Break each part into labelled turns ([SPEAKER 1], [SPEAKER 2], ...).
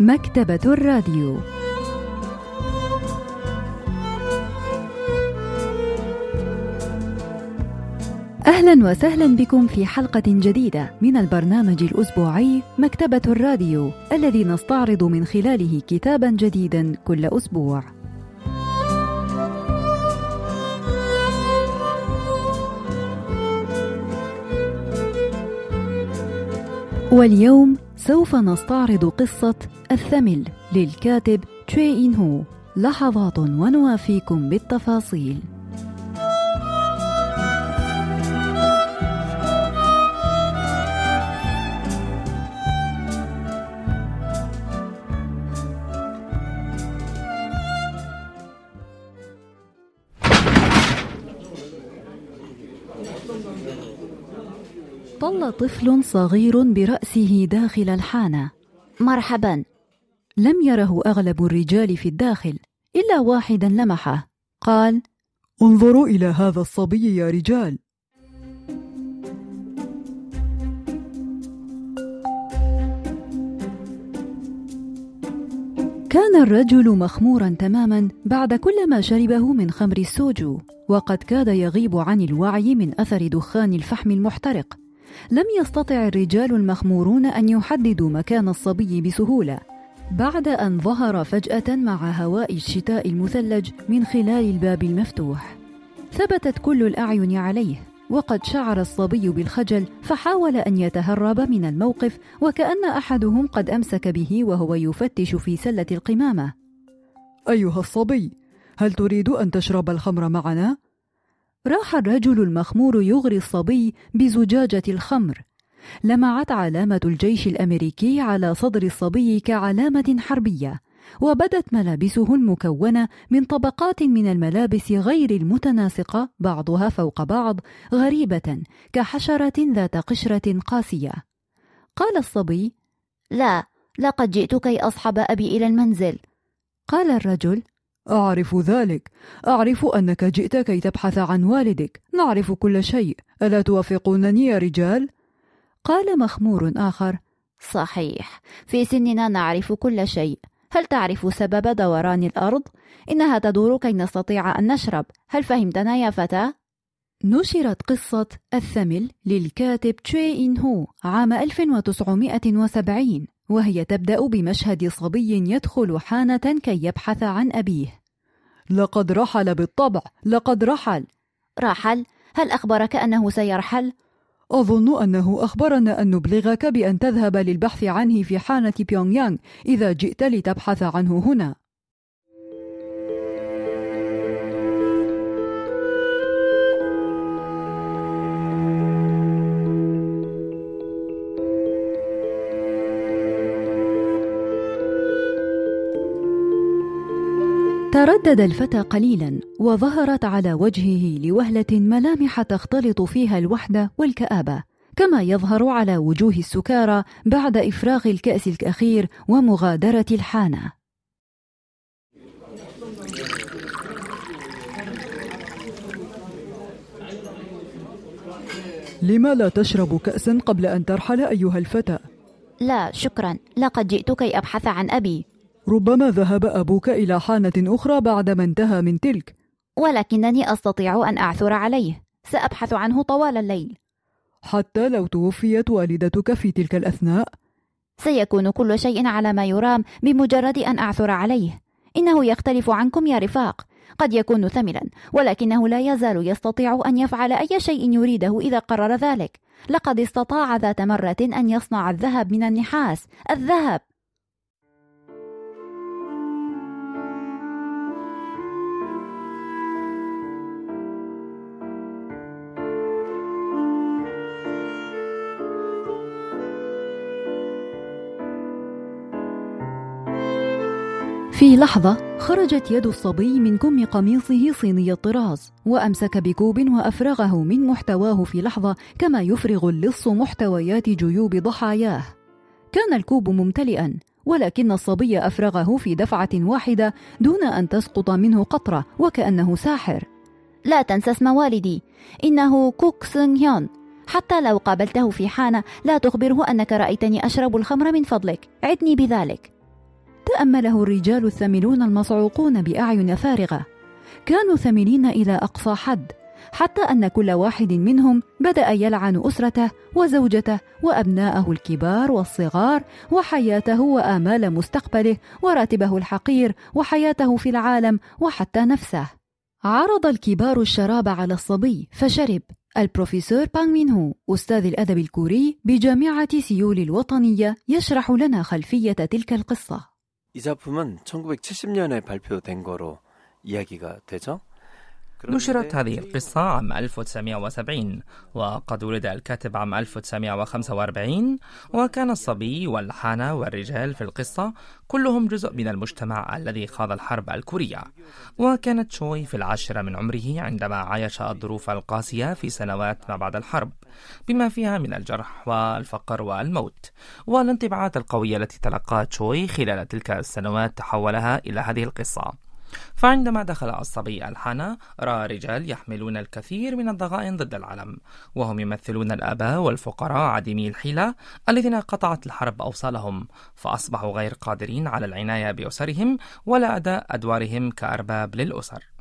[SPEAKER 1] مكتبة الراديو أهلا وسهلا بكم في حلقة جديدة من البرنامج الأسبوعي مكتبة الراديو الذي نستعرض من خلاله كتابا جديدا كل أسبوع. واليوم سوف نستعرض قصة الثمل للكاتب تشي إن هو. لحظات ونوافيكم بالتفاصيل. طل طفل صغير برأسه داخل الحانة.
[SPEAKER 2] مرحبا.
[SPEAKER 1] لم يره أغلب الرجال في الداخل إلا واحدا لمحه. قال
[SPEAKER 3] انظروا إلى هذا الصبي يا رجال.
[SPEAKER 1] كان الرجل مخمورا تماما بعد كل ما شربه من خمر السوجو وقد كاد يغيب عن الوعي من أثر دخان الفحم المحترق. لم يستطع الرجال المخمورون أن يحددوا مكان الصبي بسهولة. بعد أن ظهر فجأة مع هواء الشتاء المثلج من خلال الباب المفتوح ثبتت كل الأعين عليه. وقد شعر الصبي بالخجل فحاول أن يتهرب من الموقف وكأن أحدهم قد أمسك به وهو يفتش في سلة القمامة.
[SPEAKER 3] أيها الصبي هل تريد أن تشرب الخمر معنا؟
[SPEAKER 1] راح الرجل المخمور يغري الصبي بزجاجة الخمر. لمعت علامة الجيش الأمريكي على صدر الصبي كعلامة حربية. وبدت ملابسه المكونة من طبقات من الملابس غير المتناسقة بعضها فوق بعض غريبة كحشرة ذات قشرة قاسية. قال الصبي
[SPEAKER 2] لا لقد جئت كي أصحب أبي إلى المنزل.
[SPEAKER 1] قال الرجل
[SPEAKER 3] أعرف ذلك. أعرف أنك جئت كي تبحث عن والدك. نعرف كل شيء. ألا توافقونني يا رجال؟
[SPEAKER 1] قال مخمور آخر
[SPEAKER 2] صحيح. في سننا نعرف كل شيء. هل تعرف سبب دوران الأرض؟ إنها تدور كي نستطيع أن نشرب هل فهمتنا يا فتى؟
[SPEAKER 1] نشرت قصة الثمل للكاتب تشي إن هو عام 1970 وهي تبدأ بمشهد صبي يدخل حانة كي يبحث عن أبيه
[SPEAKER 3] لقد رحل بالطبع لقد رحل
[SPEAKER 2] رحل؟ هل أخبرك أنه سيرحل؟
[SPEAKER 3] أظن أنه أخبرنا أن نبلغك بأن تذهب للبحث عنه في حانة بيونغ يانغ إذا جئت لتبحث عنه هنا.
[SPEAKER 1] تردد الفتى قليلا وظهرت على وجهه لوهلة ملامح تختلط فيها الوحدة والكآبة كما يظهر على وجوه السكارى بعد إفراغ الكأس الأخير ومغادرة الحانة.
[SPEAKER 3] لما لا تشرب كأسا قبل أن ترحل أيها الفتى؟
[SPEAKER 2] لا شكرا. لقد جئت كي أبحث عن أبي.
[SPEAKER 3] ربما ذهب أبوك إلى حانة أخرى بعدما انتهى من تلك.
[SPEAKER 2] ولكنني أستطيع أن أعثر عليه. سأبحث عنه طوال الليل.
[SPEAKER 3] حتى لو توفيت والدتك في تلك الأثناء.
[SPEAKER 2] سيكون كل شيء على ما يرام بمجرد أن أعثر عليه. إنه يختلف عنكم يا رفاق. قد يكون ثملا ولكنه لا يزال يستطيع أن يفعل أي شيء يريده إذا قرر ذلك. لقد استطاع ذات مرة أن يصنع الذهب من النحاس. الذهب!
[SPEAKER 1] في لحظة خرجت يد الصبي من كم قميصه صيني الطراز وأمسك بكوب وأفرغه من محتواه في لحظة كما يفرغ اللص محتويات جيوب ضحاياه. كان الكوب ممتلئا ولكن الصبي أفرغه في دفعة واحدة دون أن تسقط منه قطرة وكأنه ساحر.
[SPEAKER 2] لا تنسى اسم والدي إنه كوك سونغ هيون. حتى لو قابلته في حانة لا تخبره أنك رأيتني أشرب الخمر من فضلك. عدني بذلك.
[SPEAKER 1] تأمله الرجال الثملون المصعوقون بأعين فارغة. كانوا ثملين إلى أقصى حد حتى أن كل واحد منهم بدأ يلعن أسرته وزوجته وأبناءه الكبار والصغار وحياته وآمال مستقبله وراتبه الحقير وحياته في العالم وحتى نفسه. عرض الكبار الشراب على الصبي فشرب. البروفيسور بانغ مين هو أستاذ الأدب الكوري بجامعة سيول الوطنية يشرح لنا خلفية تلك القصة.
[SPEAKER 4] 이 작품은 1970년에 발표된 거로 이야기가 되죠.
[SPEAKER 5] نشرت هذه القصة عام 1970 وقد ولد الكاتب عام 1945 وكان الصبي والحانة والرجال في القصة كلهم جزء من المجتمع الذي خاض الحرب الكورية. وكانت شوي في العاشرة من عمره عندما عايش الظروف القاسية في سنوات ما بعد الحرب بما فيها من الجرح والفقر والموت. والانطباعات القوية التي تلقاها تشوي خلال تلك السنوات تحولها إلى هذه القصة. فعندما دخل الصبي الحانة رأى رجال يحملون الكثير من الضغائن ضد العلم وهم يمثلون الآباء والفقراء عديمي الحيلة الذين قطعت الحرب أوصالهم فأصبحوا غير قادرين على العناية بأسرهم ولا أداء أدوارهم كأرباب للأسر.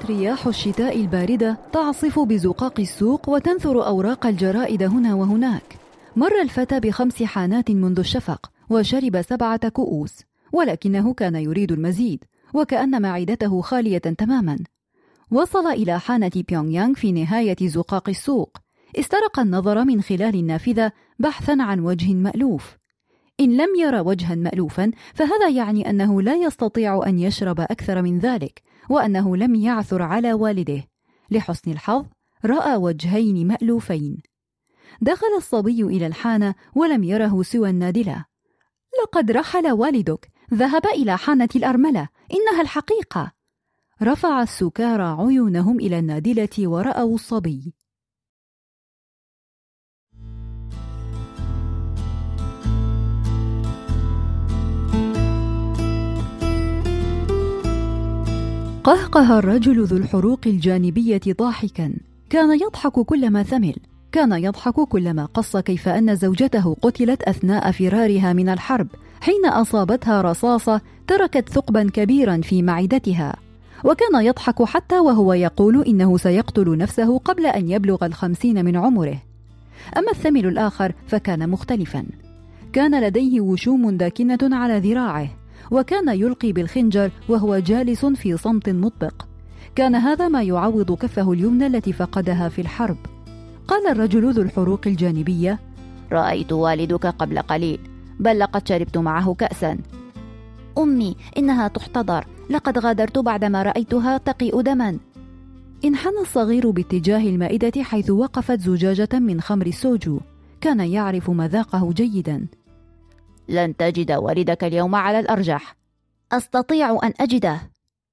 [SPEAKER 1] كانت رياح الشتاء الباردة تعصف بزقاق السوق وتنثر أوراق الجرائد هنا وهناك. مر الفتى بخمس حانات منذ الشفق وشرب سبعة كؤوس ولكنه كان يريد المزيد وكأن معدته خالية تماما. وصل إلى حانة بيونغ يانغ في نهاية زقاق السوق. استرق النظر من خلال النافذة بحثا عن وجه مألوف. إن لم ير وجها مألوفا فهذا يعني أنه لا يستطيع أن يشرب أكثر من ذلك. وأنه لم يعثر على والده. لحسن الحظ رأى وجهين مألوفين. دخل الصبي إلى الحانة ولم يره سوى النادلة. لقد رحل والدك ذهب إلى حانة الأرملة إنها الحقيقة. رفع السكارى عيونهم إلى النادلة ورأوا الصبي. قهقه الرجل ذو الحروق الجانبية ضاحكا. كان يضحك كلما ثمل. كان يضحك كلما قص كيف أن زوجته قتلت أثناء فرارها من الحرب. حين أصابتها رصاصة تركت ثقبا كبيرا في معدتها. وكان يضحك حتى وهو يقول إنه سيقتل نفسه قبل أن يبلغ الخمسين من عمره. أما الثمل الآخر فكان مختلفا. كان لديه وشوم داكنة على ذراعه. وكان يلقي بالخنجر وهو جالس في صمت مطبق. كان هذا ما يعوض كفه اليمنى التي فقدها في الحرب. قال الرجل ذو الحروق الجانبية
[SPEAKER 2] رأيت والدك قبل قليل بل لقد شربت معه كاسا. أمي إنها تحتضر. لقد غادرت بعدما رأيتها تقيء دما.
[SPEAKER 1] انحنى الصغير باتجاه المائدة حيث وقفت زجاجة من خمر السوجو. كان يعرف مذاقه جيدا.
[SPEAKER 2] لن تجد والدك اليوم على الأرجح. أستطيع أن أجده.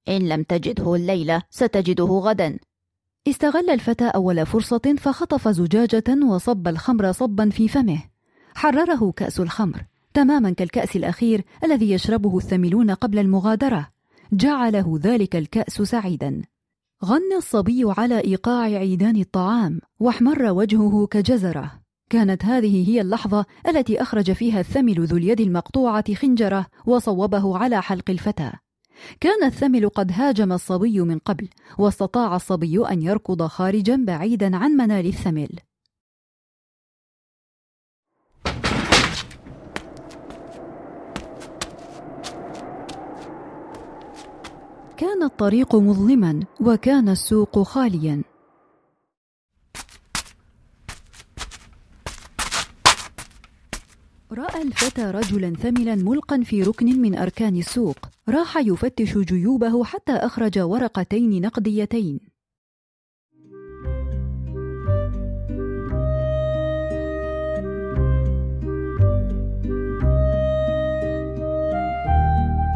[SPEAKER 2] إن لم تجده الليلة ستجده غدا.
[SPEAKER 1] استغل الفتى أول فرصة فخطف زجاجة وصب الخمر صبا في فمه. حرره كأس الخمر تماما كالكأس الأخير الذي يشربه الثملون قبل المغادرة. جعله ذلك الكأس سعيدا. غنى الصبي على إيقاع عيدان الطعام واحمر وجهه كجزرة. كانت هذه هي اللحظة التي أخرج فيها الثمل ذو اليد المقطوعة خنجرة وصوبه على حلق الفتى. كان الثمل قد هاجم الصبي من قبل، واستطاع الصبي أن يركض خارجا بعيدا عن منال الثمل. كان الطريق مظلما وكان السوق خاليا راى الفتى رجلا ثملا ملقا في ركن من أركان السوق. راح يفتش جيوبه حتى أخرج ورقتين نقديتين.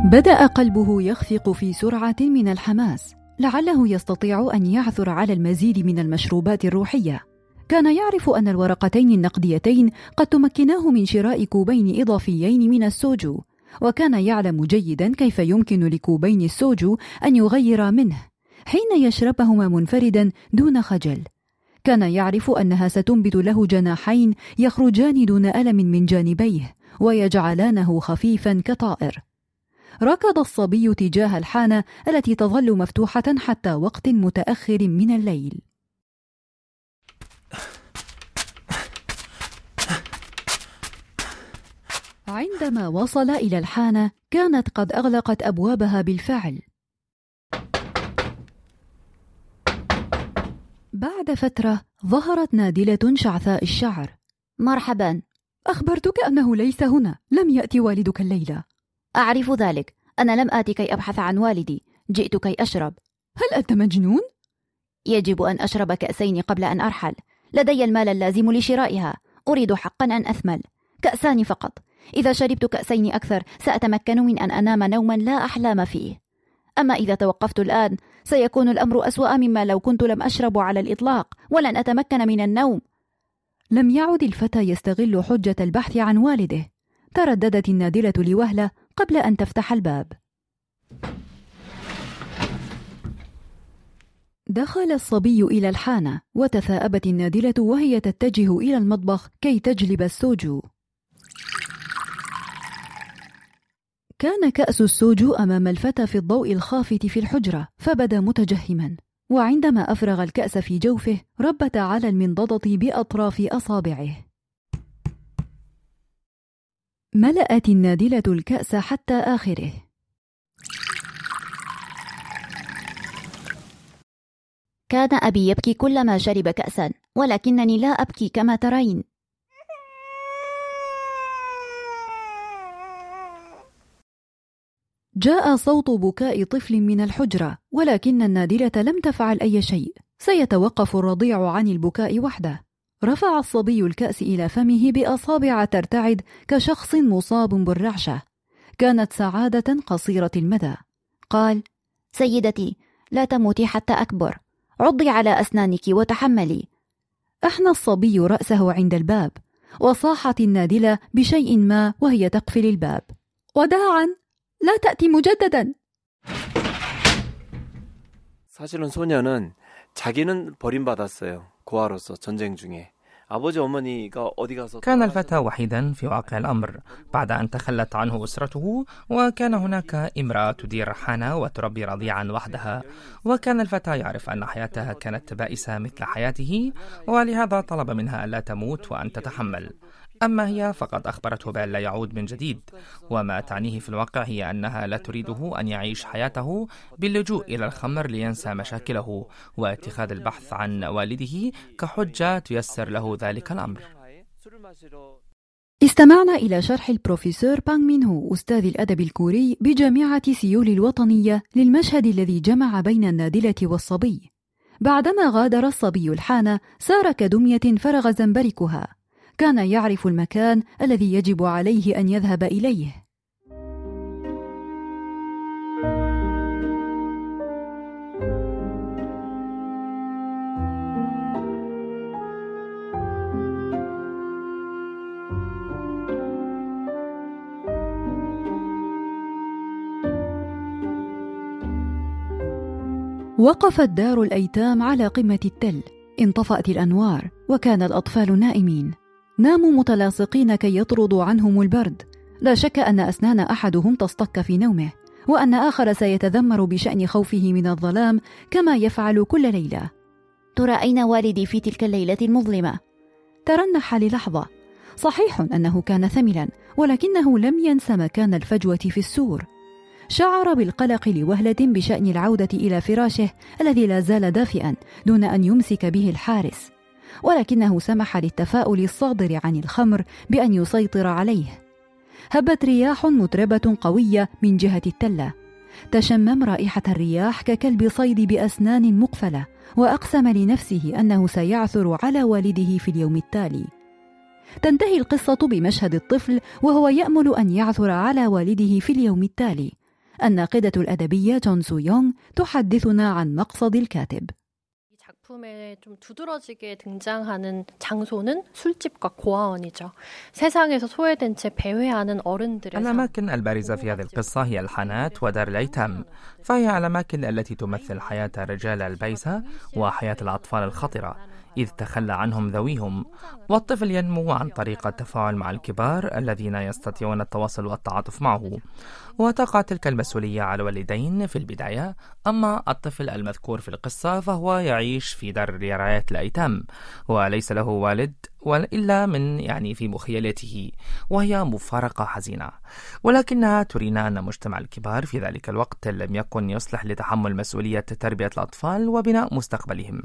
[SPEAKER 1] بدأ قلبه يخفق في سرعة من الحماس. لعله يستطيع أن يعثر على المزيد من المشروبات الروحية. كان يعرف أن الورقتين النقديتين قد تمكناه من شراء كوبين إضافيين من السوجو وكان يعلم جيدا كيف يمكن لكوبين السوجو أن يغير منه حين يشربهما منفردا دون خجل. كان يعرف أنها ستنبت له جناحين يخرجان دون ألم من جانبيه ويجعلانه خفيفا كطائر. ركض الصبي تجاه الحانة التي تظل مفتوحة حتى وقت متأخر من الليل. عندما وصل إلى الحانة كانت قد أغلقت أبوابها بالفعل. بعد فترة ظهرت نادلة شعثاء الشعر.
[SPEAKER 2] مرحبا.
[SPEAKER 1] أخبرتك أنه ليس هنا. لم يأتي والدك الليلة.
[SPEAKER 2] أعرف ذلك. أنا لم آتي كي أبحث عن والدي. جئت كي أشرب.
[SPEAKER 1] هل أنت مجنون؟
[SPEAKER 2] يجب أن أشرب كأسين قبل أن أرحل. لدي المال اللازم لشرائها. أريد حقا أن أثمل. كأسان فقط. إذا شربت كأسين أكثر سأتمكن من أن أنام نوما لا أحلام فيه. أما إذا توقفت الآن سيكون الأمر أسوأ مما لو كنت لم أشرب على الإطلاق ولن أتمكن من النوم.
[SPEAKER 1] لم يعد الفتى يستغل حجة البحث عن والده. ترددت النادلة لوهلة قبل أن تفتح الباب. دخل الصبي إلى الحانة وتثاءبت النادلة وهي تتجه إلى المطبخ كي تجلب السوجو. كان كأس السوجو أمام الفتى في الضوء الخافت في الحجرة فبدا متجهما. وعندما أفرغ الكأس في جوفه ربت على المنضدة بأطراف أصابعه. ملأت النادلة الكأس حتى آخره.
[SPEAKER 2] كان أبي يبكي كلما شرب كأسا ولكنني لا أبكي كما ترين.
[SPEAKER 1] جاء صوت بكاء طفل من الحجرة ولكن النادلة لم تفعل أي شيء. سيتوقف الرضيع عن البكاء وحده. رفع الصبي الكأس إلى فمه بأصابع ترتعد كشخص مصاب بالرعشة. كانت سعادة قصيرة المدى. قال
[SPEAKER 2] سيدتي لا تموتي حتى أكبر. عضي على أسنانك وتحملي
[SPEAKER 1] أحنى الصبي رأسه عند الباب وصاحت النادلة بشيء ما وهي تقفل الباب وداعا لا تأتي مجددا
[SPEAKER 4] 사실은 소녀는 자기는 버림받았어요. 고아로서 전쟁 중에.
[SPEAKER 5] كان الفتى وحيدا في واقع الأمر. بعد أن تخلت عنه أسرته وكان هناك امرأة تدير حانة وتربي رضيعا وحدها. وكان الفتى يعرف أن حياتها كانت بائسة مثل حياته ولهذا طلب منها ألا تموت وأن تتحمل. أما هي فقد أخبرته بأن لا يعود من جديد وما تعنيه في الواقع هي أنها لا تريده أن يعيش حياته باللجوء إلى الخمر لينسى مشاكله واتخاذ البحث عن والده كحجة تيسر له ذلك الأمر.
[SPEAKER 1] استمعنا إلى شرح البروفيسور بانغ مين هو أستاذ الأدب الكوري بجامعة سيول الوطنية للمشهد الذي جمع بين النادلة والصبي. بعدما غادر الصبي الحانة سار كدمية فرغ زنبركها. كان يعرف المكان الذي يجب عليه أن يذهب إليه. وقفت دار الأيتام على قمة التل انطفأت الأنوار وكان الأطفال نائمين. ناموا متلاصقين كي يطردوا عنهم البرد. لا شك أن أسنان أحدهم تصطك في نومه وأن آخر سيتذمر بشأن خوفه من الظلام كما يفعل كل ليلة.
[SPEAKER 2] ترى أين والدي في تلك الليلة المظلمة؟
[SPEAKER 1] ترنح للحظة. صحيح أنه كان ثملا ولكنه لم ينس مكان الفجوة في السور. شعر بالقلق لوهلة بشأن العودة إلى فراشه الذي لا زال دافئا دون أن يمسك به الحارس. ولكنه سمح للتفاؤل الصادر عن الخمر بأن يسيطر عليه. هبت رياح متربة قوية من جهة التلة. تشمم رائحة الرياح ككلب صيد بأسنان مقفلة وأقسم لنفسه أنه سيعثر على والده في اليوم التالي. تنتهي القصة بمشهد الطفل وهو يأمل أن يعثر على والده في اليوم التالي. الناقدة الأدبية جون سو يونغ تحدثنا عن مقصد الكاتب.
[SPEAKER 6] 작품에 좀 두드러지게 등장하는 장소는 술집과 고아원이죠. 세상에서 소외된 채 배회하는 어른들의
[SPEAKER 5] الأماكن البارزة في هذه القصة هي الحانات ودار الأيتام فهي الأماكن التي تمثل حياة الرجال البيسة وحياة الأطفال الخطرة إذ تخلى عنهم ذويهم. والطفل ينمو عن طريق التفاعل مع الكبار الذين يستطيعون التواصل والتعاطف معه. وتقع تلك المسؤولية على الوالدين في البداية أما الطفل المذكور في القصة فهو يعيش في دار رعاية الأيتام وليس له والد إلا من يعني في مخيلته وهي مفارقة حزينة. ولكنها ترينا أن مجتمع الكبار في ذلك الوقت لم يكن يصلح لتحمل مسؤولية تربية الأطفال وبناء مستقبلهم.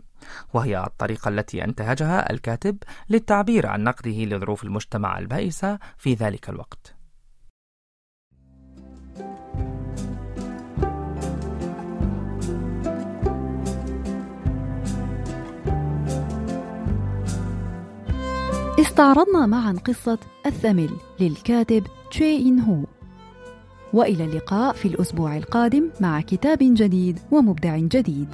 [SPEAKER 5] وهي الطريقة التي أنتهجها الكاتب للتعبير عن نقده لظروف المجتمع البائسة في ذلك الوقت.
[SPEAKER 1] استعرضنا معا قصة الثمل للكاتب تشي إن هو. وإلى اللقاء في الأسبوع القادم مع كتاب جديد ومبدع جديد.